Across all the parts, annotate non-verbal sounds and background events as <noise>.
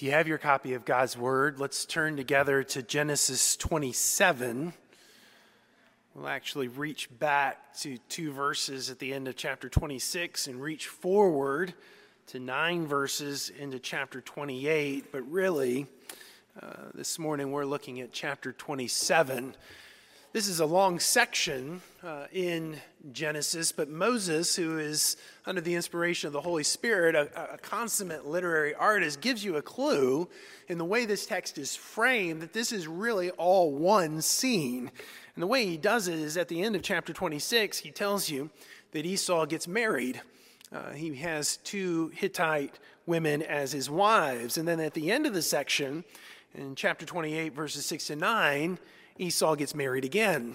If you have your copy of God's Word, let's turn together to Genesis 27. We'll actually reach back to two verses at the end of chapter 26 and reach forward to nine verses into chapter 28. But really, uh, this morning we're looking at chapter 27. This is a long section uh, in Genesis, but Moses, who is under the inspiration of the Holy Spirit, a, a, consummate literary artist, gives you a clue in the way this text is framed that this is really all one scene. And the way he does it is at the end of chapter 26, he tells you that Esau gets married. Uh, he has two Hittite women as his wives. And then at the end of the section, in chapter 28, verses 6 to 9, Esau gets married again.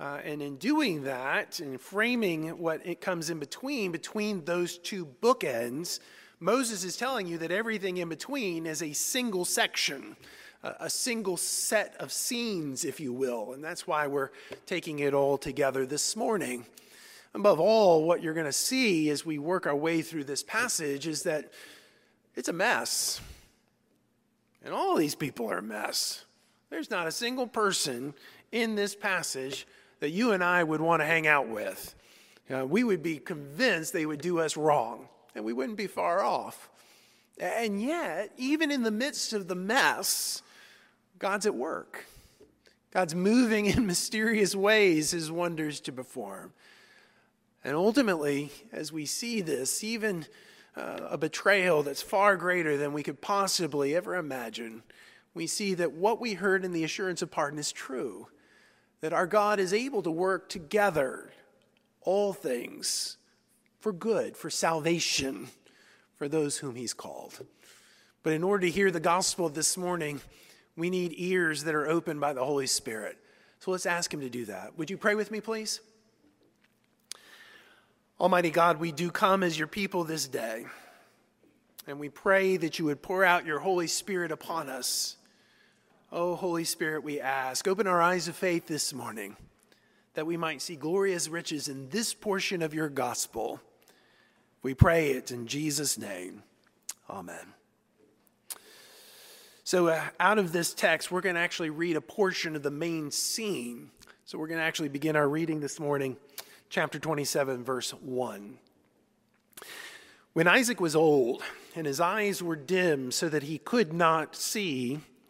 Uh, and in doing that, and framing what it comes in between, between those two bookends, Moses is telling you that everything in between is a single section, a single set of scenes, if you will. And that's why we're taking it all together this morning. Above all, what you're going to see as we work our way through this passage is that it's a mess. And all these people are a mess. There's not a single person in this passage that you and I would want to hang out with. Uh, we would be convinced they would do us wrong, and we wouldn't be far off. And yet, even in the midst of the mess, God's at work. God's moving <laughs> in mysterious ways, his wonders to perform. And ultimately, as we see this, even uh, a betrayal that's far greater than we could possibly ever imagine, we see that what we heard in the assurance of pardon is true, that our God is able to work together all things for good, for salvation, for those whom He's called. But in order to hear the gospel this morning, we need ears that are opened by the Holy Spirit. So let's ask Him to do that. Would you pray with me, please? Almighty God, we do come as your people this day, and we pray that you would pour out your Holy Spirit upon us Oh, Holy Spirit, we ask, open our eyes of faith this morning that we might see glorious riches in this portion of your gospel. We pray it in Jesus' name. Amen. So, uh, out of this text, we're going to actually read a portion of the main scene. So, we're going to actually begin our reading this morning, chapter 27, verse 1. When Isaac was old and his eyes were dim so that he could not see,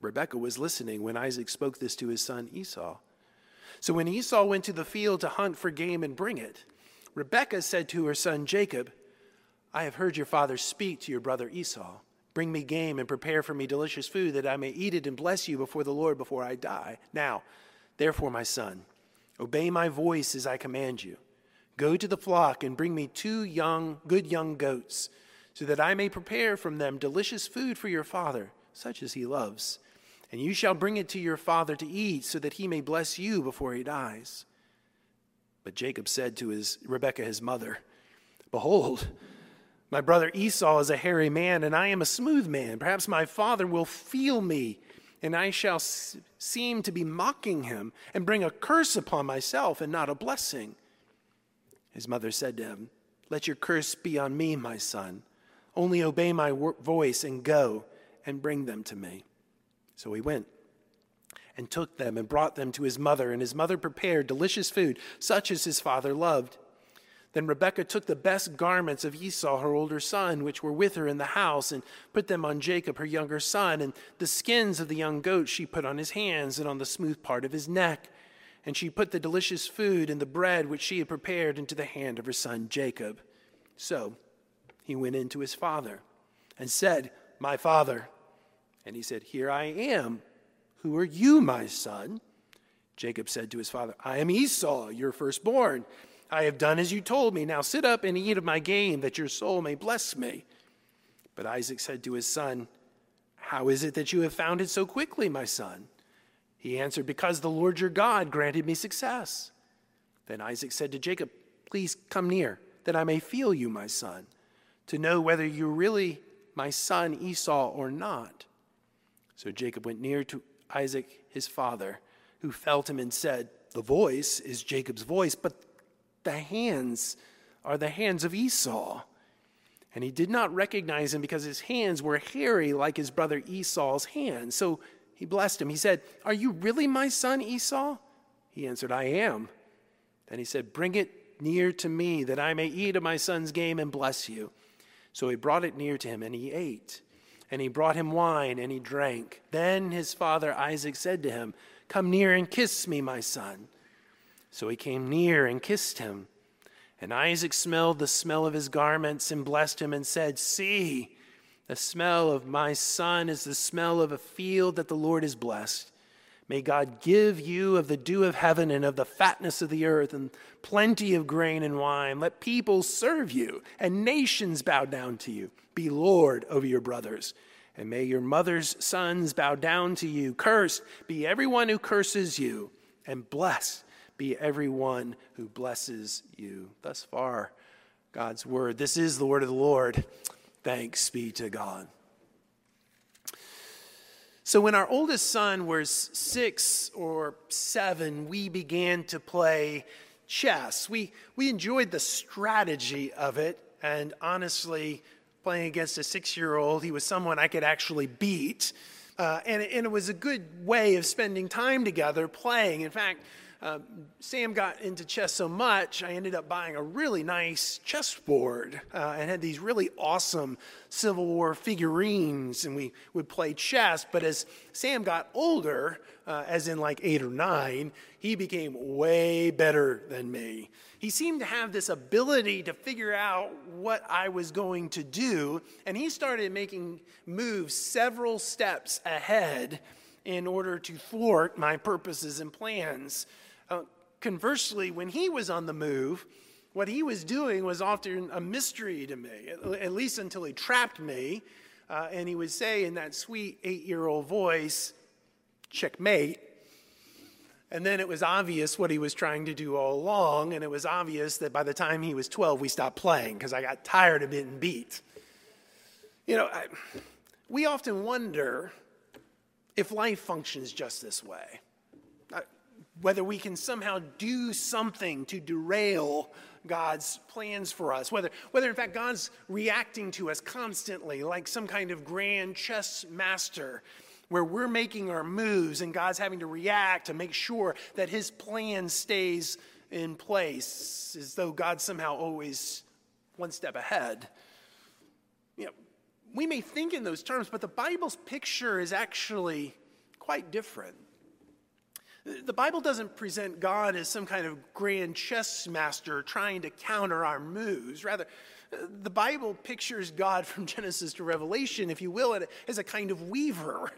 Rebekah was listening when Isaac spoke this to his son Esau. So when Esau went to the field to hunt for game and bring it, Rebekah said to her son Jacob, I have heard your father speak to your brother Esau. Bring me game and prepare for me delicious food that I may eat it and bless you before the Lord before I die. Now, therefore, my son, obey my voice as I command you. Go to the flock and bring me two young, good young goats, so that I may prepare from them delicious food for your father, such as he loves and you shall bring it to your father to eat, so that he may bless you before he dies. But Jacob said to his Rebekah his mother, Behold, my brother Esau is a hairy man, and I am a smooth man. Perhaps my father will feel me, and I shall seem to be mocking him, and bring a curse upon myself, and not a blessing. His mother said to him, Let your curse be on me, my son. Only obey my voice and go and bring them to me. So he went and took them and brought them to his mother, and his mother prepared delicious food, such as his father loved. Then Rebekah took the best garments of Esau, her older son, which were with her in the house, and put them on Jacob, her younger son. And the skins of the young goats she put on his hands and on the smooth part of his neck. And she put the delicious food and the bread which she had prepared into the hand of her son Jacob. So he went in to his father and said, My father. And he said, Here I am. Who are you, my son? Jacob said to his father, I am Esau, your firstborn. I have done as you told me. Now sit up and eat of my game, that your soul may bless me. But Isaac said to his son, How is it that you have found it so quickly, my son? He answered, Because the Lord your God granted me success. Then Isaac said to Jacob, Please come near, that I may feel you, my son, to know whether you're really my son Esau or not. So Jacob went near to Isaac, his father, who felt him and said, The voice is Jacob's voice, but the hands are the hands of Esau. And he did not recognize him because his hands were hairy like his brother Esau's hands. So he blessed him. He said, Are you really my son Esau? He answered, I am. Then he said, Bring it near to me that I may eat of my son's game and bless you. So he brought it near to him and he ate. And he brought him wine and he drank. Then his father Isaac said to him, Come near and kiss me, my son. So he came near and kissed him. And Isaac smelled the smell of his garments and blessed him and said, See, the smell of my son is the smell of a field that the Lord has blessed. May God give you of the dew of heaven and of the fatness of the earth and plenty of grain and wine. Let people serve you and nations bow down to you. Be Lord over your brothers. And may your mother's sons bow down to you. Cursed be everyone who curses you, and blessed be everyone who blesses you. Thus far, God's word. This is the word of the Lord. Thanks be to God. So, when our oldest son was six or seven, we began to play chess. We, we enjoyed the strategy of it, and honestly, playing against a six year old, he was someone I could actually beat. Uh, and, and it was a good way of spending time together playing. In fact, uh, Sam got into chess so much, I ended up buying a really nice chessboard uh, and had these really awesome Civil War figurines, and we would play chess. But as Sam got older, uh, as in like eight or nine, he became way better than me. He seemed to have this ability to figure out what I was going to do, and he started making moves several steps ahead in order to thwart my purposes and plans. Uh, conversely, when he was on the move, what he was doing was often a mystery to me, at, least until he trapped me. Uh, and he would say in that sweet eight year old voice, checkmate. And then it was obvious what he was trying to do all along. And it was obvious that by the time he was 12, we stopped playing because I got tired of getting beat. You know, I, we often wonder if life functions just this way whether we can somehow do something to derail God's plans for us, whether, whether in fact God's reacting to us constantly like some kind of grand chess master where we're making our moves and God's having to react to make sure that his plan stays in place as though God's somehow always one step ahead. You know, we may think in those terms, but the Bible's picture is actually quite different. The Bible doesn't present God as some kind of grand chess master trying to counter our moves. Rather, the Bible pictures God from <laughs> Genesis to Revelation, if you will, as a kind of weaver,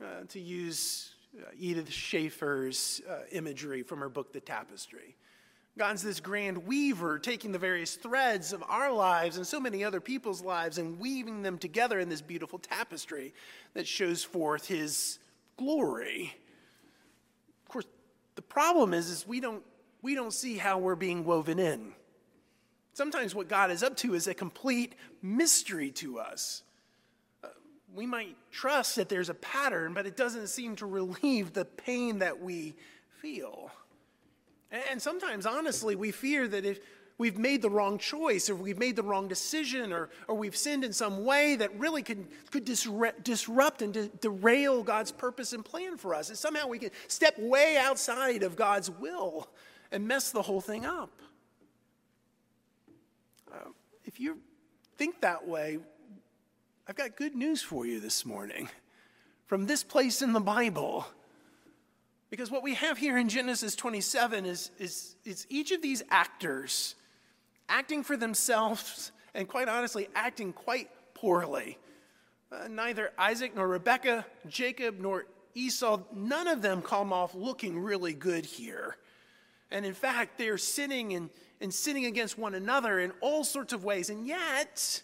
uh, to use uh, Edith Schaeffer's uh, imagery from her book, The Tapestry. God's this grand weaver taking the various threads of our lives and so many other people's lives and weaving them together in this beautiful tapestry that shows forth his glory. Of course, the problem is, is we don't, we don't see how we're being woven in. Sometimes what God is up to is a complete mystery to us. We might trust that there's a pattern, but it doesn't seem to relieve the pain that we feel. And, sometimes, honestly, we fear that if we've made the wrong choice or we've made the wrong decision or, or we've sinned in some way that really could, could disrupt and de- derail God's purpose and plan for us. And somehow we can step way outside of God's will and mess the whole thing up. Uh, if you think that way, I've got good news for you this morning. From this place in the Bible, because what we have here in Genesis 27 is, is, is each of these actors acting for themselves and, quite honestly, acting quite poorly. Uh, neither Isaac nor Rebekah, Jacob nor Esau, none of them come off looking really good here. And in fact, they're sinning and, and sinning against one another in all sorts of ways. And yet,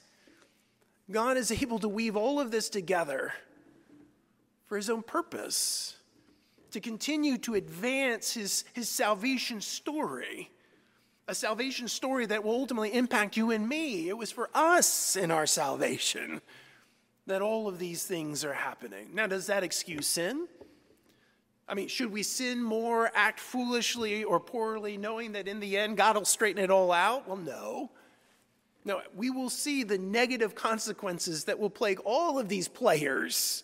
God is able to weave all of this together for his own purpose, to continue to advance his, his salvation story. A salvation story that will ultimately impact you and me. It was for us in our salvation that all of these things are happening. Now, does that excuse sin? I mean, should we sin more, act foolishly or poorly, knowing that in the end God will straighten it all out? Well, no. No, we will see the negative consequences that will plague all of these players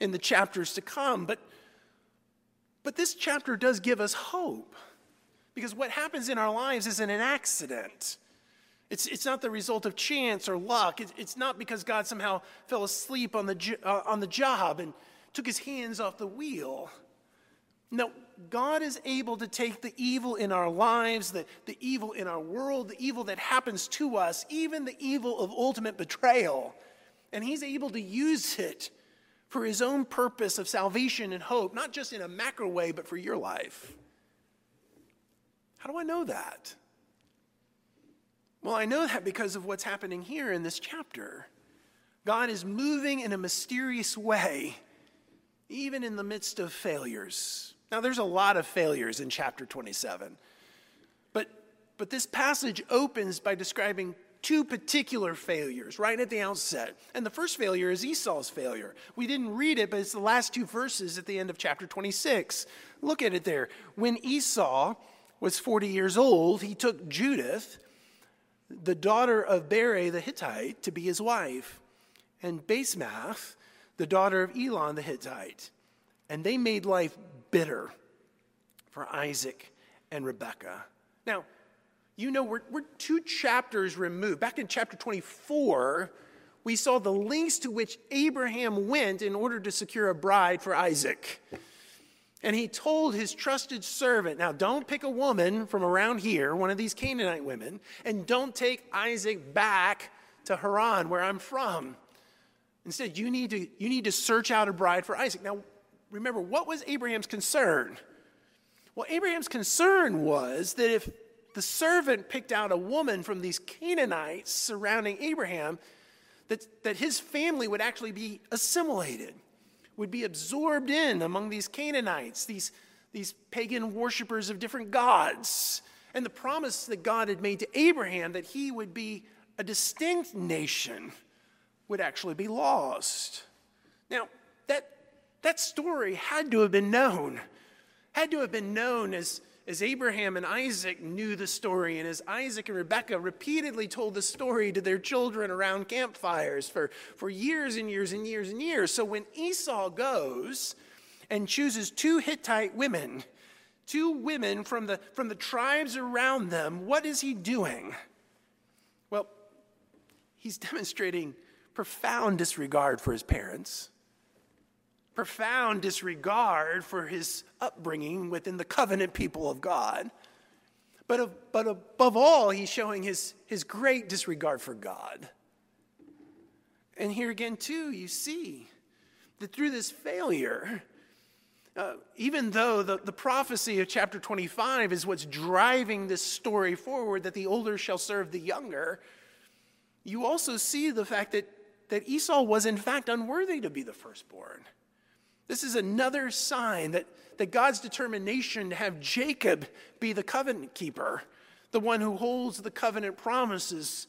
in the chapters to come. But, but this chapter does give us hope because what happens in our lives isn't an accident. It's, it's not the result of chance or luck. It's, it's not because God somehow fell asleep on the, uh, on the job and took his hands off the wheel. No, God is able to take the evil in our lives, the, the evil in our world, the evil that happens to us, even the evil of ultimate betrayal, and He's able to use it for His own purpose of salvation and hope, not just in a macro way, but for your life. How do I know that? Well, I know that because of what's happening here in this chapter. God is moving in a mysterious way, even in the midst of failures. Now, there's a lot of failures in chapter 27, but, but this passage opens by describing two particular failures right at the outset. And the first failure is Esau's failure. We didn't read it, but it's the last two verses at the end of chapter 26. Look at it there. When Esau was 40 years old, he took Judith, the daughter of Beeri the Hittite, to be his wife, and Basemath, the daughter of Elon the Hittite. And they made life bitter for Isaac and Rebekah. Now, you know, we're, we're two chapters removed. Back in chapter 24, we saw the lengths to which Abraham went in order to secure a bride for Isaac. And he told his trusted servant, Now, don't pick a woman from around here, one of these Canaanite women, and don't take Isaac back to Haran, where I'm from. Instead, you need to, you need to search out a bride for Isaac. Now, remember, what was Abraham's concern? Well, Abraham's concern was that if the servant picked out a woman from these Canaanites surrounding Abraham, that, that his family would actually be assimilated, would be absorbed in among these Canaanites, these, these pagan worshippers of different gods. And the promise that God had made to Abraham that he would be a distinct nation would actually be lost. Now, that that story had to have been known, had to have been known as, as Abraham and Isaac knew the story, and as Isaac and Rebekah repeatedly told the story to their children around campfires for, for years and years and years and years. So when Esau goes and chooses two Hittite women, two women from the, from the tribes around them, what is he doing? Well, he's demonstrating profound disregard for his parents profound disregard for his upbringing within the covenant people of God. But, but above all, he's showing his, his great disregard for God. And here again, too, you see that through this failure, uh, even though the, the prophecy of chapter 25 is what's driving this story forward, that the older shall serve the younger, you also see the fact that, that Esau was, in fact, unworthy to be the firstborn. This is another sign that, that God's determination to have Jacob be the covenant keeper, the one who holds the covenant promises,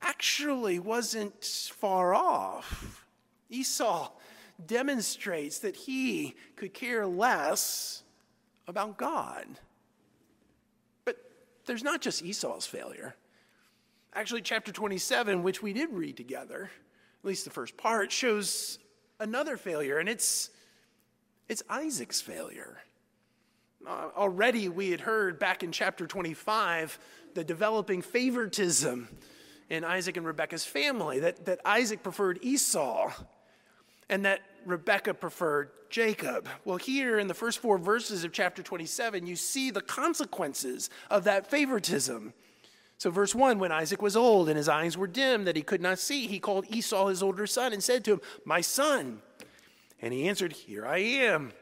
actually wasn't far off. Esau demonstrates that he could care less about God. But there's not just Esau's failure. Actually, chapter 27, which we did read together, at least the first part, shows another failure, and it's it's Isaac's failure. Uh, already, we had heard back in chapter 25 the developing favoritism in Isaac and Rebekah's family, that, that Isaac preferred Esau and that Rebekah preferred Jacob. Well, here in the first four verses of chapter 27, you see the consequences of that favoritism. So, verse 1 When Isaac was old and his eyes were dim, that he could not see, he called Esau his older son and said to him, My son. And he answered, Here I am.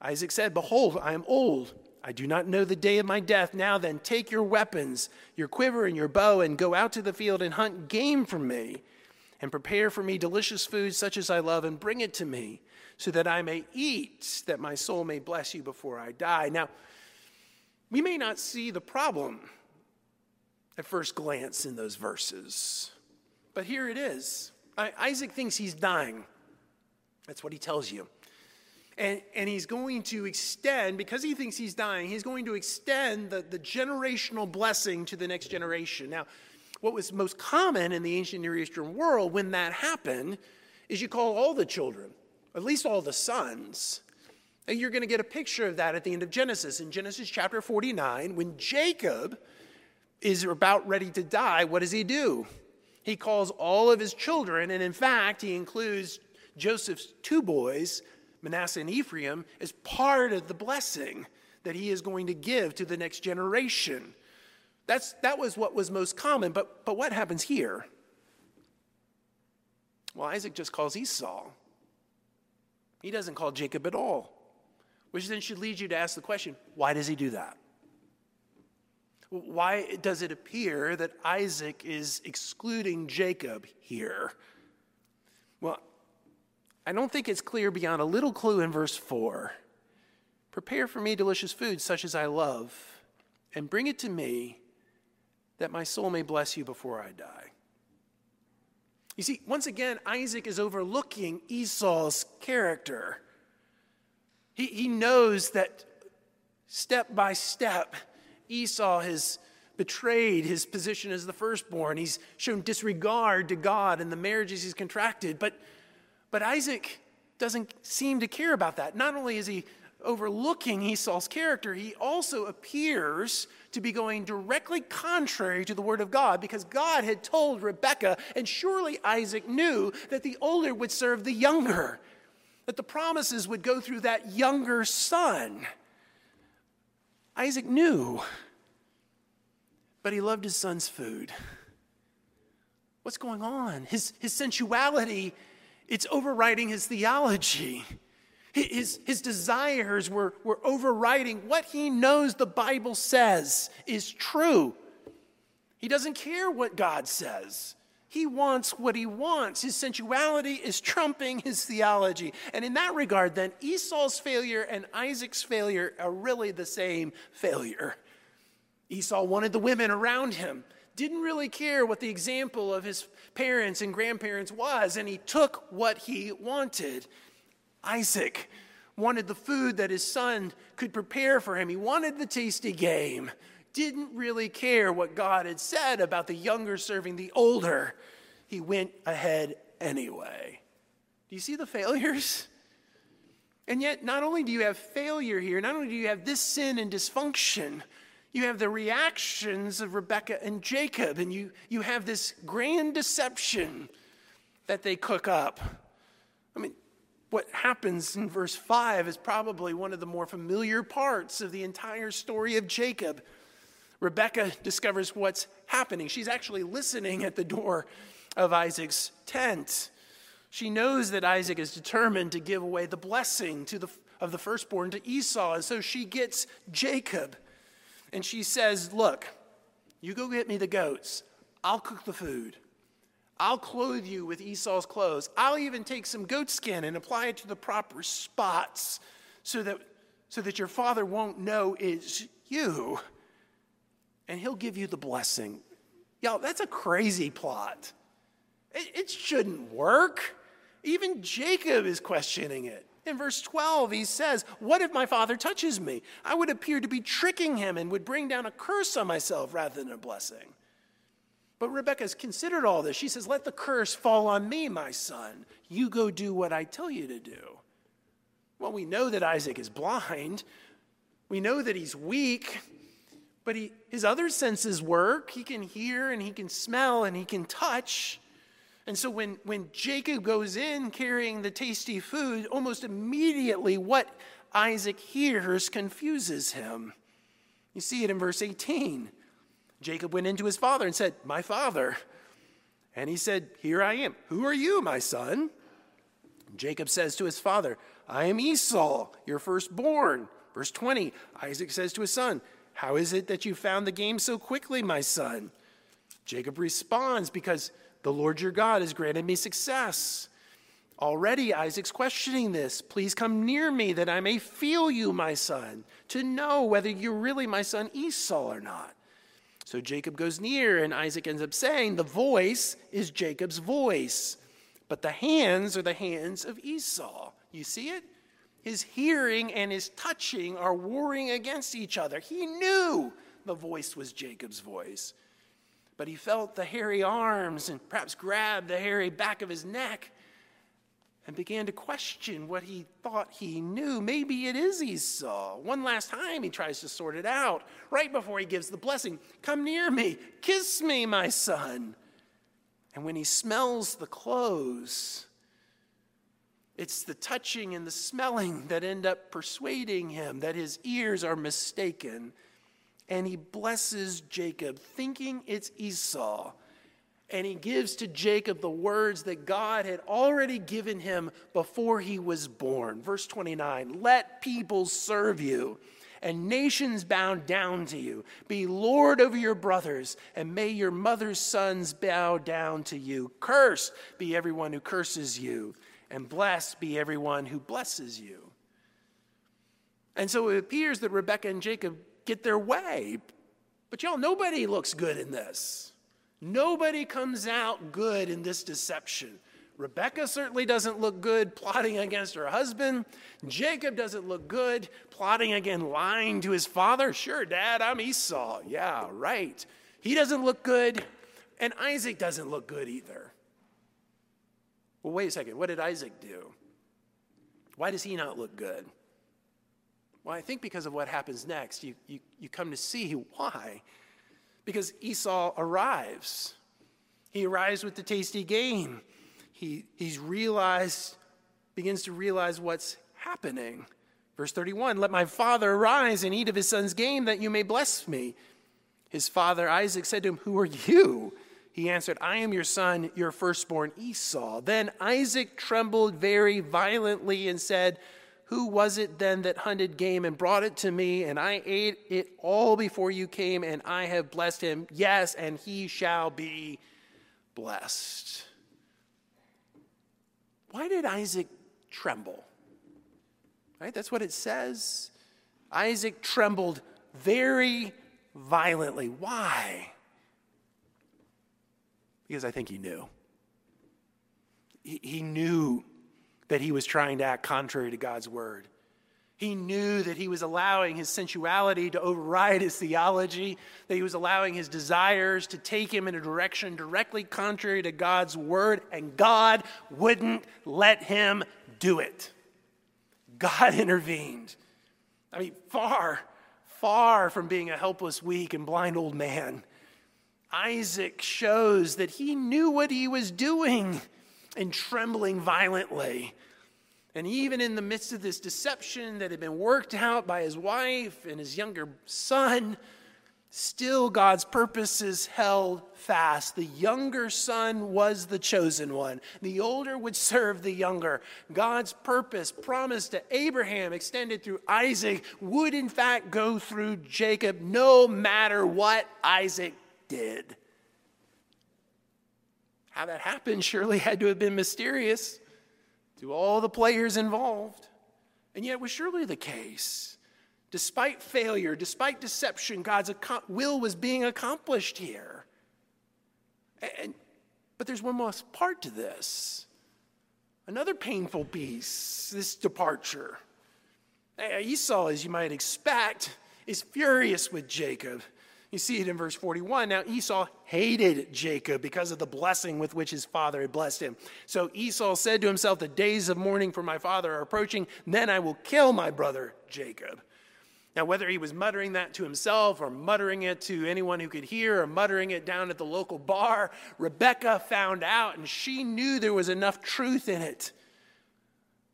Isaac said, Behold, I am old. I do not know the day of my death. Now then, take your weapons, your quiver and your bow, and go out to the field and hunt game for me, and prepare for me delicious food such as I love, and bring it to me, so that I may eat, that my soul may bless you before I die. Now, we may not see the problem at first glance in those verses, but here it is. Isaac thinks he's dying. That's what he tells you. And, and he's going to extend, because he thinks he's dying, he's going to extend the, the generational blessing to the next generation. Now, what was most common in the ancient Near Eastern world when that happened is you call all the children, at least all the sons. And you're going to get a picture of that at the end of Genesis. In Genesis chapter 49, when Jacob is about ready to die, what does he do? He calls all of his children, and in fact, he includes Joseph's two boys, Manasseh and Ephraim, as part of the blessing that he is going to give to the next generation. That's, that was what was most common, but, but what happens here? Well, Isaac just calls Esau. He doesn't call Jacob at all, which then should lead you to ask the question why does he do that? Why does it appear that Isaac is excluding Jacob here? I don't think it's clear beyond a little clue in verse 4. Prepare for me delicious food such as I love, and bring it to me that my soul may bless you before I die. You see, once again, Isaac is overlooking Esau's character. He, he knows that step by step, Esau has betrayed his position as the firstborn. He's shown disregard to God in the marriages he's contracted. But, but Isaac doesn't seem to care about that. Not only is he overlooking Esau's character, he also appears to be going directly contrary to the word of God because God had told Rebekah, and surely Isaac knew that the older would serve the younger, that the promises would go through that younger son. Isaac knew, but he loved his son's food. What's going on? His, his sensuality, it's overriding his theology. His, his desires were, were overriding what he knows the Bible says is true. He doesn't care what God says. He wants what he wants. His sensuality is trumping his theology. And in that regard, then, Esau's failure and Isaac's failure are really the same failure. Esau wanted the women around him, didn't really care what the example of his parents and grandparents was, and he took what he wanted. Isaac wanted the food that his son could prepare for him. He wanted the tasty game. Didn't really care what God had said about the younger serving the older. He went ahead anyway. Do you see the failures? And yet, not only do you have failure here, not only do you have this sin and dysfunction, you have the reactions of Rebekah and Jacob, and you, you have this grand deception that they cook up. I mean, what happens in verse 5 is probably one of the more familiar parts of the entire story of Jacob. Rebecca discovers what's happening. She's actually listening at the door of Isaac's tent. She knows that Isaac is determined to give away the blessing to the, of the firstborn to Esau, and so she gets Jacob. And she says, Look, you go get me the goats, I'll cook the food. I'll clothe you with Esau's clothes. I'll even take some goat skin and apply it to the proper spots so that, so that your father won't know it's you. And he'll give you the blessing. Y'all, that's a crazy plot. It, it shouldn't work. Even Jacob is questioning it. In verse 12, he says, What if my father touches me? I would appear to be tricking him and would bring down a curse on myself rather than a blessing. But Rebecca's considered all this. She says, Let the curse fall on me, my son. You go do what I tell you to do. Well, we know that Isaac is blind. We know that he's weak, but he, his other senses work. He can hear and he can smell and he can touch. And so when, when Jacob goes in carrying the tasty food, almost immediately what Isaac hears confuses him. You see it in verse 18. Jacob went into his father and said, My father. And he said, Here I am. Who are you, my son? Jacob says to his father, I am Esau, your firstborn. Verse 20, Isaac says to his son, How is it that you found the game so quickly, my son? Jacob responds, Because the Lord your God has granted me success. Already Isaac's questioning this. Please come near me that I may feel you, my son, to know whether you're really my son Esau or not. So Jacob goes near, and Isaac ends up saying, The voice is Jacob's voice, but the hands are the hands of Esau. You see it? His hearing and his touching are warring against each other. He knew the voice was Jacob's voice, but he felt the hairy arms and perhaps grabbed the hairy back of his neck and began to question what he thought he knew. Maybe it is Esau. One last time, he tries to sort it out right before he gives the blessing Come near me, kiss me, my son. And when he smells the clothes, it's the touching and the smelling that end up persuading him that his ears are mistaken. And he blesses Jacob, thinking it's Esau and he gives to Jacob the words that God had already given him before he was born. Verse 29 Let people serve you and nations bow down to you. Be Lord over your brothers, and may your mother's sons bow down to you. Cursed be everyone who curses you, and blessed be everyone who blesses you. And so it appears that Rebekah and Jacob get their way. But y'all, nobody looks good in this. Nobody comes out good in this deception. Rebecca certainly doesn't look good plotting against her husband. Jacob doesn't look good plotting again, lying to his father. Sure, Dad, I'm Esau. Yeah, right. He doesn't look good, and Isaac doesn't look good either. Well, wait a second. What did Isaac do? Why does he not look good? Well, I think because of what happens next, you, you, you come to see why because Esau arrives. He arrives with the tasty game. He, he's realized, begins to realize what's happening. Verse 31 Let my father arise and eat of his son's game that you may bless me. His father Isaac said to him, Who are you? He answered, I am your son, your firstborn Esau. Then Isaac trembled very violently and said, who was it then that hunted game and brought it to me, and I ate it all before you came, and I have blessed him? Yes, and he shall be blessed. Why did Isaac tremble? Right? That's what it says. Isaac trembled very violently. Why? Because I think he knew. He, knew that he was trying to act contrary to God's word. He knew that he was allowing his sensuality to override his theology, that he was allowing his desires to take him in a direction directly contrary to God's word, and God wouldn't let him do it. God <laughs> intervened. I mean, far, far from being a helpless, weak, and blind old man, Isaac shows that he knew what he was doing and trembling violently. And even in the midst of this deception that had been worked out by his wife and his younger son, still God's purposes held fast. The younger son was the chosen one, the older would serve the younger. God's purpose, promised to Abraham, extended through Isaac, would in fact go through Jacob no matter what Isaac did. How that happened surely had to have been mysterious to all the players involved. And yet it was surely the case. Despite failure, despite deception, God's will was being accomplished here. And, but there's one more part to this. Another painful piece, this departure. Esau, as you might expect, is furious with Jacob. You see it in verse 41. Now, Esau hated Jacob because of the blessing with which his father had blessed him. So Esau said to himself, The days of mourning for my father are approaching, then I will kill my brother Jacob. Now, whether he was muttering that to himself or muttering it to anyone who could hear or muttering it down at the local bar, Rebecca found out and she knew there was enough truth in it.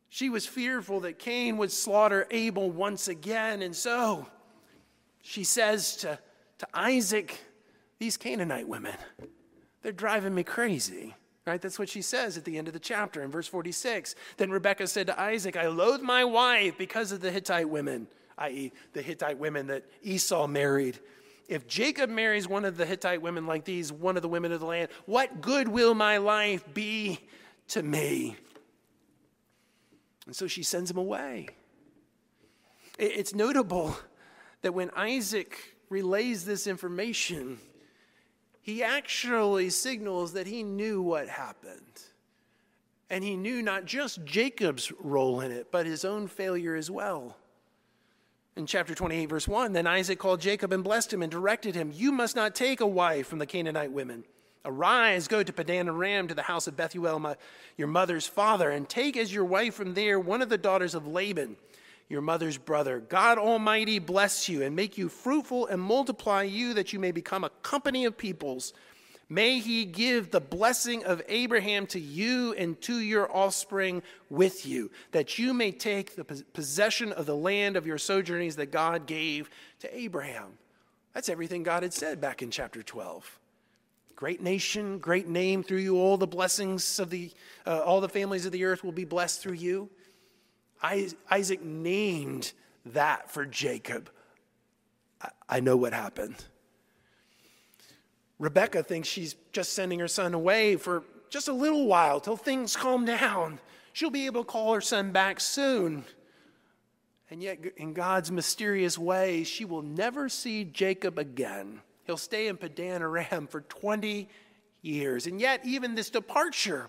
She was fearful that Cain would slaughter Abel once again, and so she says to to Isaac, these Canaanite women, they're driving me crazy. Right? That's what she says at the end of the chapter in verse 46. Then Rebekah said to Isaac, I loathe my wife because of the Hittite women, i.e., the Hittite women that Esau married. If Jacob marries one of the Hittite women like these, one of the women of the land, what good will my life be to me? And so she sends him away. It's notable that when Isaac relays this information, he actually signals that he knew what happened. And he knew not just Jacob's role in it, but his own failure as well. In chapter 28, verse 1, then Isaac called Jacob and blessed him and directed him, You must not take a wife from the Canaanite women. Arise, go to Padan Aram to the house of Bethuel, my, your mother's father, and take as your wife from there one of the daughters of Laban your mother's brother. God Almighty bless you and make you fruitful and multiply you that you may become a company of peoples. May he give the blessing of Abraham to you and to your offspring with you, that you may take the possession of the land of your sojournings that God gave to Abraham. That's everything God had said back in chapter 12. Great nation, great name through you. All the blessings of the, uh, all the families of the earth will be blessed through you. Isaac named that for Jacob. I know what happened. Rebecca thinks she's just sending her son away for just a little while till things calm down. She'll be able to call her son back soon. And yet, in God's mysterious way, she will never see Jacob again. He'll stay in Padan Aram for 20 years. And yet, even this departure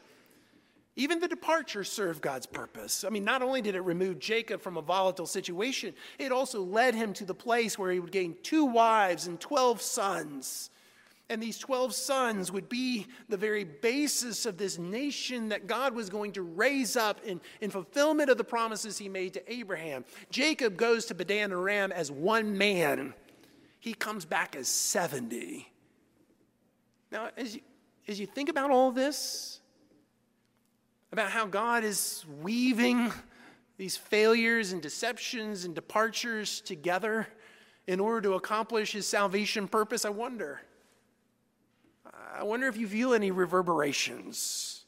even the departure served God's purpose. I mean, not only did it remove Jacob from a volatile situation, it also led him to the place where he would gain two wives and 12 sons. And these 12 sons would be the very basis of this nation that God was going to raise up in, in fulfillment of the promises he made to Abraham. Jacob goes to Padan Aram as one man, he comes back as 70. Now, as you, as you think about all this, about how God is weaving these failures and deceptions and departures together in order to accomplish his salvation purpose, I wonder. I wonder if you feel any reverberations.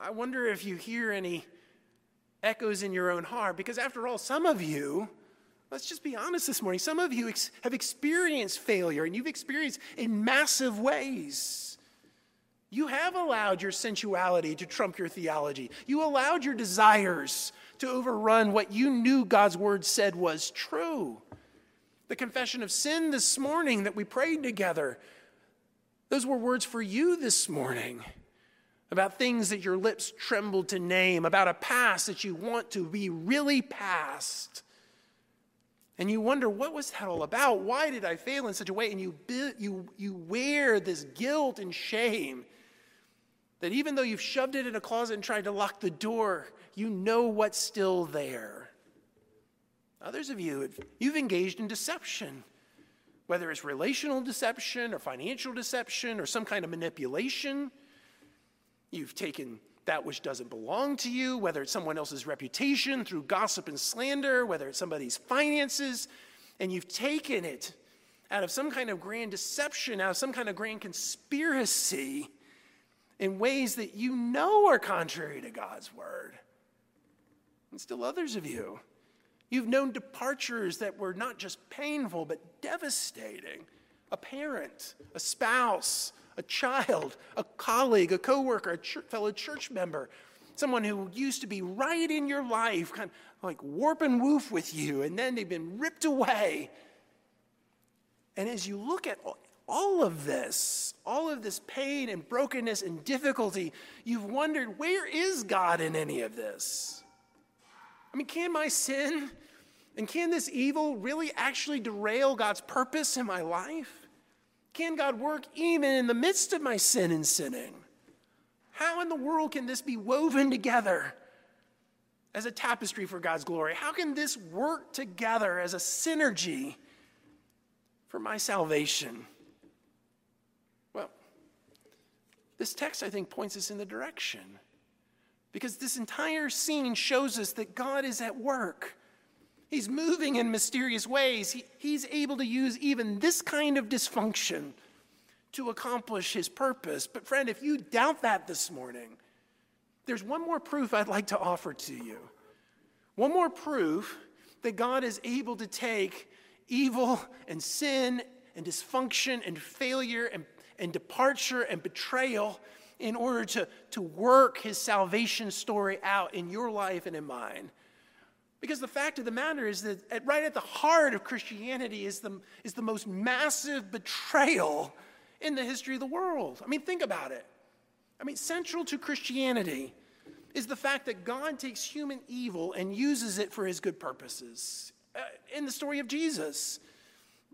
I wonder if you hear any echoes in your own heart, because after all, some of you, let's just be honest this morning, some of you ex- have experienced failure and you've experienced in massive ways. You have allowed your sensuality to trump your theology. You allowed your desires to overrun what you knew God's word said was true. The confession of sin this morning that we prayed together, those were words for you this morning about things that your lips trembled to name, about a past that you want to be really past. And you wonder, what was that all about? Why did I fail in such a way? And you, you, you wear this guilt and shame that even though you've shoved it in a closet and tried to lock the door, you know what's still there. Others of you, you've engaged in deception, whether it's relational deception or financial deception or some kind of manipulation. You've taken that which doesn't belong to you, whether it's someone else's reputation through gossip and slander, whether it's somebody's finances, and you've taken it out of some kind of grand deception, out of some kind of grand conspiracy in ways that you know are contrary to God's word. And still, others of you, you've known departures that were not just painful, but devastating. A parent, a spouse, a child, a colleague, a coworker, a fellow church member, someone who used to be right in your life, kind of like warp and woof with you, and then they've been ripped away. And as you look at all of this, all of this pain and brokenness and difficulty, you've wondered, where is God in any of this? I mean, can my sin and can this evil really actually derail God's purpose in my life? Can God work even in the midst of my sin and sinning? How in the world can this be woven together as a tapestry for God's glory? How can this work together as a synergy for my salvation? This text, I think, points us in the direction. Because this entire scene shows us that God is at work. He's moving in mysterious ways. He, he's able to use even this kind of dysfunction to accomplish his purpose. But, friend, if you doubt that this morning, there's one more proof I'd like to offer to you. One more proof that God is able to take evil and sin and dysfunction and failure and and departure and betrayal, in order to, to work his salvation story out in your life and in mine. Because the fact of the matter is that at, right at the heart of Christianity is the, is the most massive betrayal in the history of the world. I mean, think about it. I mean, central to Christianity is the fact that God takes human evil and uses it for his good purposes. Uh, in the story of Jesus,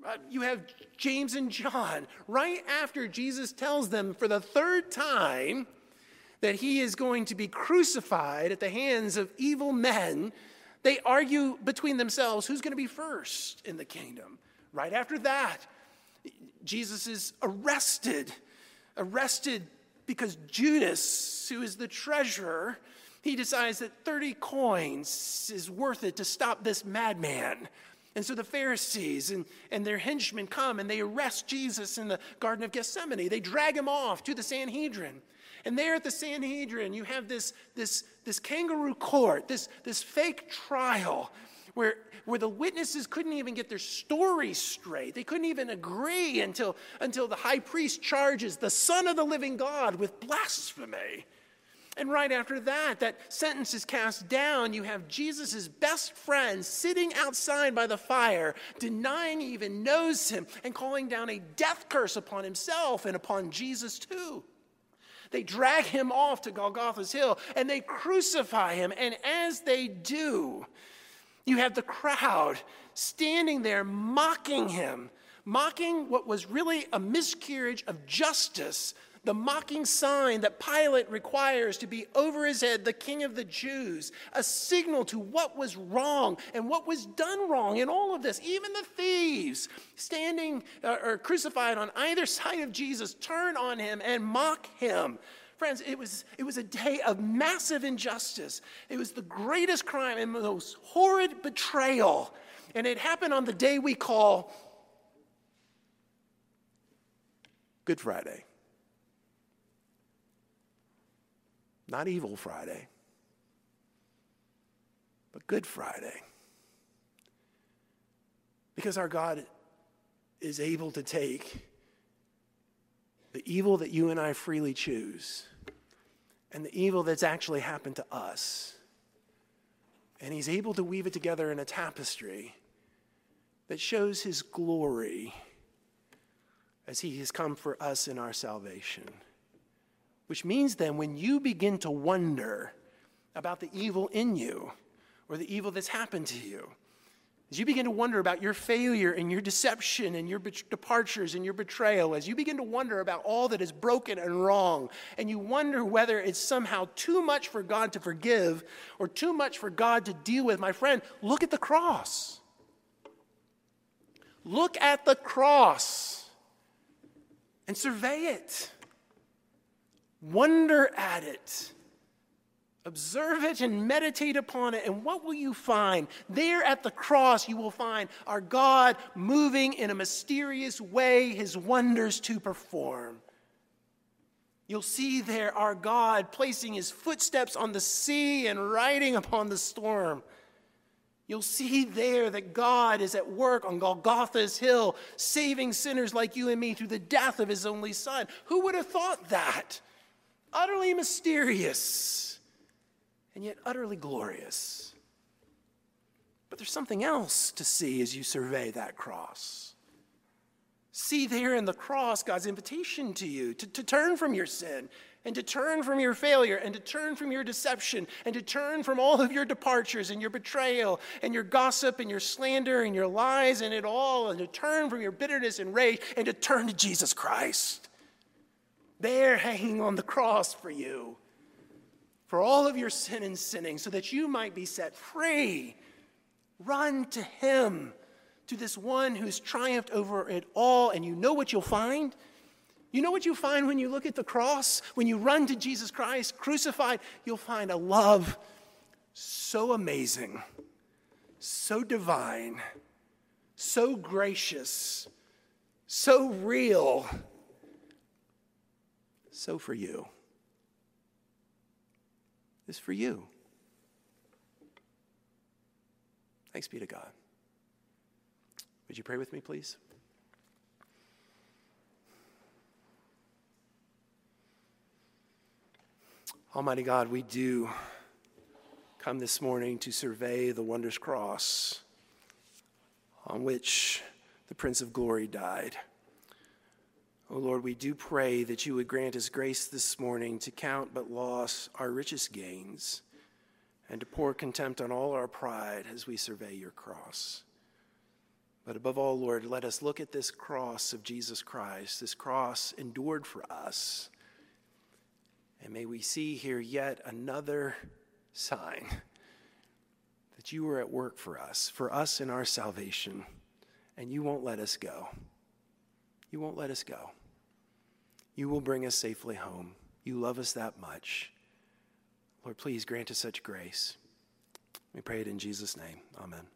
Uh, you have James and John, right after Jesus tells them for the third time that he is going to be crucified at the hands of evil men, they argue between themselves who's going to be first in the kingdom. Right after that, Jesus is arrested, arrested because Judas, who is the treasurer, he decides that 30 coins is worth it to stop this madman. And so the Pharisees and, and their henchmen come and they arrest Jesus in the Garden of Gethsemane. They drag him off to the Sanhedrin. And there at the Sanhedrin, you have this, this, this kangaroo court, this, this fake trial where, where the witnesses couldn't even get their story straight. They couldn't even agree until, until the high priest charges the Son of the living God with blasphemy. And right after that, that sentence is cast down. You have Jesus' best friend sitting outside by the fire, denying he even knows him and calling down a death curse upon himself and upon Jesus too. They drag him off to Golgotha's hill and they crucify him. And as they do, you have the crowd standing there mocking him, mocking what was really a miscarriage of justice the mocking sign that Pilate requires to be over his head the king of the Jews, a signal to what was wrong and what was done wrong in all of this. Even the thieves standing uh, or crucified on either <laughs> side of Jesus turn on him and mock him. Friends, it was, it was a day of massive injustice. It was the greatest crime and most horrid betrayal. And it happened on the day we call Good Friday. Not Evil Friday, but Good Friday. Because our God is able to take the evil that you and I freely choose and the evil that's actually happened to us. And he's able to weave it together in a tapestry that shows his glory as he has come for us in our salvation. Which means then, when you begin to wonder about the evil in you or the evil that's happened to you, as you begin to wonder about your failure and your deception and your departures and your betrayal, as you begin to wonder about all that is broken and wrong, and you wonder whether it's somehow too much for God to forgive or too much for God to deal with, my friend, look at the cross. Look at the cross and survey it. Wonder at it. Observe it and meditate upon it. And what will you find? There at the cross, you will find our God moving in a mysterious way his wonders to perform. You'll see there our God placing his footsteps on the sea and riding upon the storm. You'll see there that God is at work on Golgotha's hill, saving sinners like you and me through the death of his only son. Who would have thought that? Utterly mysterious and yet utterly glorious. But there's something else to see as you survey that cross. See there in the cross God's invitation to you to, to turn from your sin and to turn from your failure and to turn from your deception and to turn from all of your departures and your betrayal and your gossip and your slander and your lies and it all and to turn from your bitterness and rage and to turn to Jesus Christ there hanging on the cross for you, for all of your sin and sinning, so that you might be set free. Run to Him, to this one who's triumphed over it all, and you know what you'll find? You know what you find when you look at the cross? When you run to Jesus Christ crucified, you'll find a love so amazing, so divine, so gracious, so real so for you. Is for you. Thanks be to God. Would you pray with me, please? Almighty God, we do come this morning to survey the wondrous cross on which the Prince of Glory died. Oh Lord, we do pray that you would grant us grace this morning to count but loss our richest gains and to pour contempt on all our pride as we survey your cross. But above all, Lord, let us look at this cross of Jesus Christ, this cross endured for us. And may we see here yet another sign that you are at work for us, for us in our salvation, and you won't let us go. You won't let us go. You will bring us safely home. You love us that much. Lord, please grant us such grace. We pray it in Jesus' name. Amen.